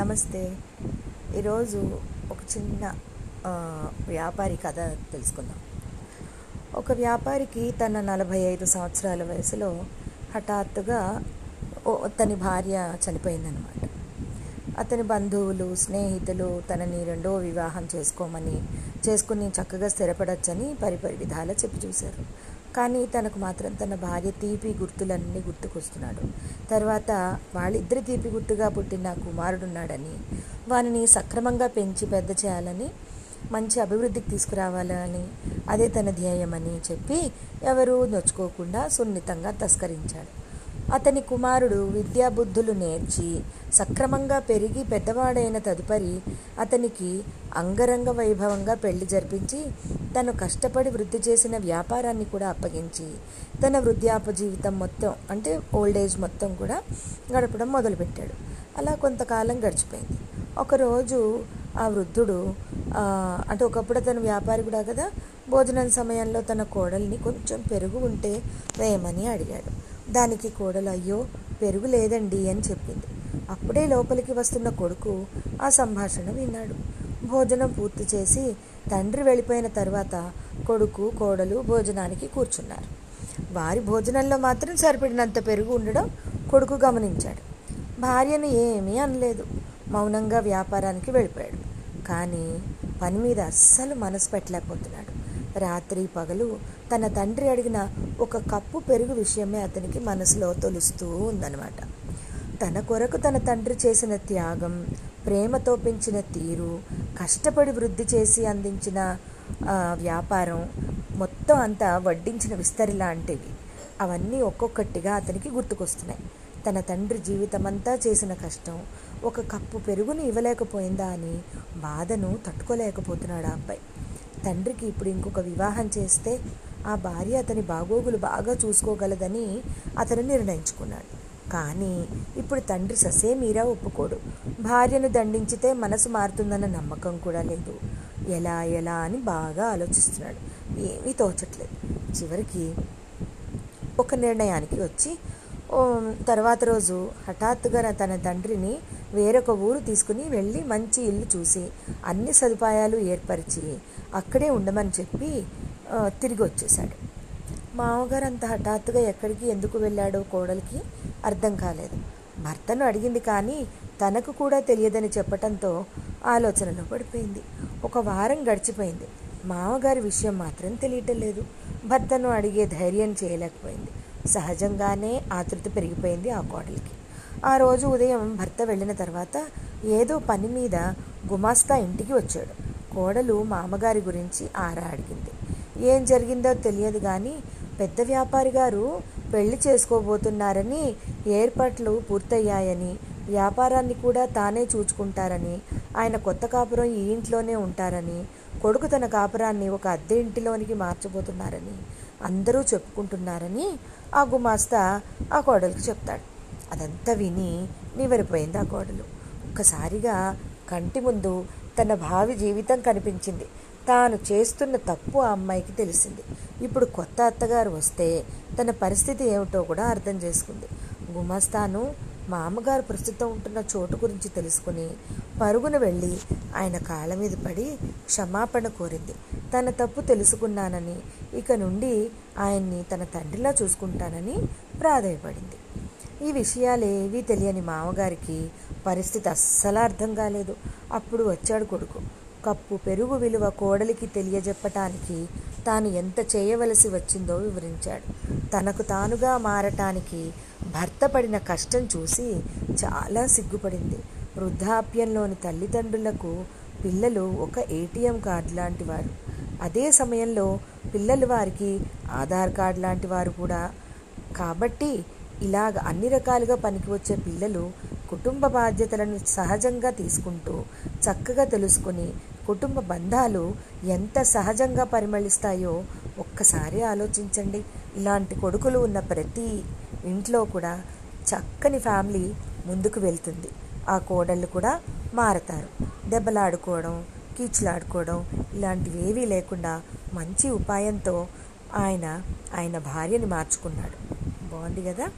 నమస్తే. ఈరోజు ఒక చిన్న వ్యాపారి కథ తెలుసుకుందాం. ఒక వ్యాపారికి తన నలభై ఐదు సంవత్సరాల వయసులో హఠాత్తుగా ఓ అతని భార్య చనిపోయిందనమాట అతని బంధువులు స్నేహితులు తనని రెండో వివాహం చేసుకోమని చేసుకుని చక్కగా స్థిరపడచ్చని పరిపరి విధాలా చెప్పి చూశారు. కానీ తనకు మాత్రం తన భార్య తీపి గుర్తులన్నీ గుర్తుకొస్తున్నాడు. తర్వాత వాళ్ళిద్దరి తీపి గుర్తుగా పుట్టిన కుమారుడున్నాడని వానిని సక్రమంగా పెంచి పెద్ద చేయాలని మంచి అభివృద్ధికి తీసుకురావాలని అదే తన ధ్యేయమని చెప్పి ఎవరూ నొచ్చుకోకుండా సున్నితంగా తస్కరించాడు. అతని కుమారుడు విద్యాబుద్ధులు నేర్చి సక్రమంగా పెరిగి పెద్దవాడైన తదుపరి అతనికి అంగరంగ వైభవంగా పెళ్ళి జరిపించి తను కష్టపడి వృద్ధి చేసిన వ్యాపారాన్ని కూడా అప్పగించి తన వృద్ధాప జీవితం మొత్తం అంటే ఓల్డ్ ఏజ్ మొత్తం కూడా గడపడం మొదలుపెట్టాడు. అలా కొంతకాలం గడిచిపోయింది. ఒకరోజు ఆ వృద్ధుడు అంటే ఒకప్పుడు అతను వ్యాపారి కూడా కదా భోజనం సమయంలో తన కోడల్ని కొంచెం పెరుగు ఉంటే వేయమని అడిగాడు. దానికి కోడలు అయ్యో పెరుగు లేదండి అని చెప్పింది. అప్పుడే లోపలికి వస్తున్న కొడుకు ఆ సంభాషణ విన్నాడు. భోజనం పూర్తి చేసి తండ్రి వెళ్ళిపోయిన తర్వాత కొడుకు కోడలు భోజనానికి కూర్చున్నారు. వారి భోజనంలో మాత్రం సరిపడినంత పెరుగు ఉండడం కొడుకు గమనించాడు. భార్యను ఏమీ అనలేదు. మౌనంగా వ్యాపారానికి వెళ్ళిపోయాడు. కానీ పని మీద అస్సలు మనసు పెట్టలేకపోతున్నాడు. రాత్రి పగలు తన తండ్రి అడిగిన ఒక కప్పు పెరుగు విషయమే అతనికి మనసులో తొలుస్తూ ఉందన్నమాట. తన కొరకు తన తండ్రి చేసిన త్యాగం ప్రేమతో పెంచిన తీరు కష్టపడి వృద్ధి చేసి అందించిన వ్యాపారం మొత్తం అంతా వడ్డించిన విస్తరి లాంటివి. అవన్నీ ఒక్కొక్కటిగా అతనికి గుర్తుకొస్తున్నాయి. తన తండ్రి జీవితమంతా చేసిన కష్టం ఒక కప్పు పెరుగుని ఇవ్వలేకపోయిందా అని బాధను తట్టుకోలేకపోతున్నాడు ఆ అబ్బాయి. తండ్రికి ఇప్పుడు ఇంకొక వివాహం చేస్తే ఆ భార్య అతని బాగోగులు బాగా చూసుకోగలదని అతను నిర్ణయించుకున్నాడు. కానీ ఇప్పుడు తండ్రి ససేమీరా ఒప్పుకోడు. భార్యను దండించితే మనసు మారుతుందన్న నమ్మకం కూడా లేదు. ఎలా ఎలా అని బాగా ఆలోచిస్తున్నాడు. ఏమీ తోచట్లేదు. చివరికి ఒక నిర్ణయానికి వచ్చి తర్వాత రోజు హఠాత్తుగా తన తండ్రిని వేరొక ఊరు తీసుకుని వెళ్ళి మంచి ఇల్లు చూసి అన్ని సదుపాయాలు ఏర్పరిచి అక్కడే ఉండమని చెప్పి తిరిగి వచ్చేశాడు. మామగారు అంత హఠాత్తుగా ఎక్కడికి ఎందుకు వెళ్ళాడో కోడలికి అర్థం కాలేదు. భర్తను అడిగింది కానీ తనకు కూడా తెలియదని చెప్పటంతో ఆలోచనలో పడిపోయింది. ఒక వారం గడిచిపోయింది. మామగారి విషయం మాత్రం తెలియటం లేదు. భర్తను అడిగే ధైర్యం చేయలేకపోయింది. సహజంగానే ఆతృత పెరిగిపోయింది ఆ కోడలికి. ఆ రోజు ఉదయం భర్త వెళ్ళిన తర్వాత ఏదో పని మీద గుమాస్తా ఇంటికి వచ్చాడు. కోడలు మామగారి గురించి ఆరా అడిగింది. ఏం జరిగిందో తెలియదు కానీ పెద్ద వ్యాపారి గారు పెళ్ళి చేసుకోబోతున్నారని ఏర్పాట్లు పూర్తయ్యాయని వ్యాపారాన్ని కూడా తానే చూచుకుంటారని ఆయన కొత్త కాపురం ఈ ఇంట్లోనే ఉంటారని కొడుకు తన కాపురాన్ని ఒక అద్దె ఇంటిలోనికి మార్చబోతున్నారని అందరూ చెప్పుకుంటున్నారని ఆ గుమాస్తా ఆ కోడలికి చెప్తాడు. అదంతా విని నివరిపోయింది ఆ కోడలు. ఒక్కసారిగా కంటి ముందు తన భావి జీవితం కనిపించింది. తాను చేస్తున్న తప్పు ఆ అమ్మాయికి తెలిసింది. ఇప్పుడు కొత్త అత్తగారు వస్తే తన పరిస్థితి ఏమిటో కూడా అర్థం చేసుకుంది. గుమాస్తాను మామగారు ప్రస్తుతం ఉంటున్న చోటు గురించి తెలుసుకుని పరుగున వెళ్ళి ఆయన కాళ్ళ మీద పడి క్షమాపణ కోరింది. తన తప్పు తెలుసుకున్నానని ఇక నుండి ఆయన్ని తన తండ్రిలా చూసుకుంటానని ప్రాధాయపడింది. ఈ విషయాలేవీ తెలియని మామగారికి పరిస్థితి అస్సలు అర్థం కాలేదు. అప్పుడు వచ్చాడు కొడుకు. కప్పు పెరుగు విలువ కోడలికి తెలియజెప్పటానికి తాను ఎంత చేయవలసి వచ్చిందో వివరించాడు. తనకు తానుగా మారటానికి భర్త పడిన కష్టం చూసి చాలా సిగ్గుపడింది. వృద్ధాప్యంలోని తల్లిదండ్రులకు పిల్లలు ఒక ఏటీఎం కార్డు లాంటి వారు అదే సమయంలో పిల్లలు వారికి ఆధార్ కార్డు లాంటి వారు కూడా. కాబట్టి ఇలాగ అన్ని రకాలుగా పనికి వచ్చే పిల్లలు కుటుంబ బాధ్యతలను సహజంగా తీసుకుంటూ చక్కగా తెలుసుకుని కుటుంబ బంధాలు ఎంత సహజంగా పరిమళిస్తాయో ఒక్కసారి ఆలోచించండి. ఇలాంటి కొడుకులు ఉన్న ప్రతి ఇంట్లో కూడా చక్కని ఫ్యామిలీ ముందుకు వెళ్తుంది. ఆ కోడళ్ళు కూడా మారతారు. దెబ్బలాడుకోవడం కీచులాడుకోవడం ఇలాంటివి ఏవీ లేకుండా మంచి ఉపాయంతో ఆయన ఆయన భార్యని మార్చుకున్నాడు. బాగుంది కదా?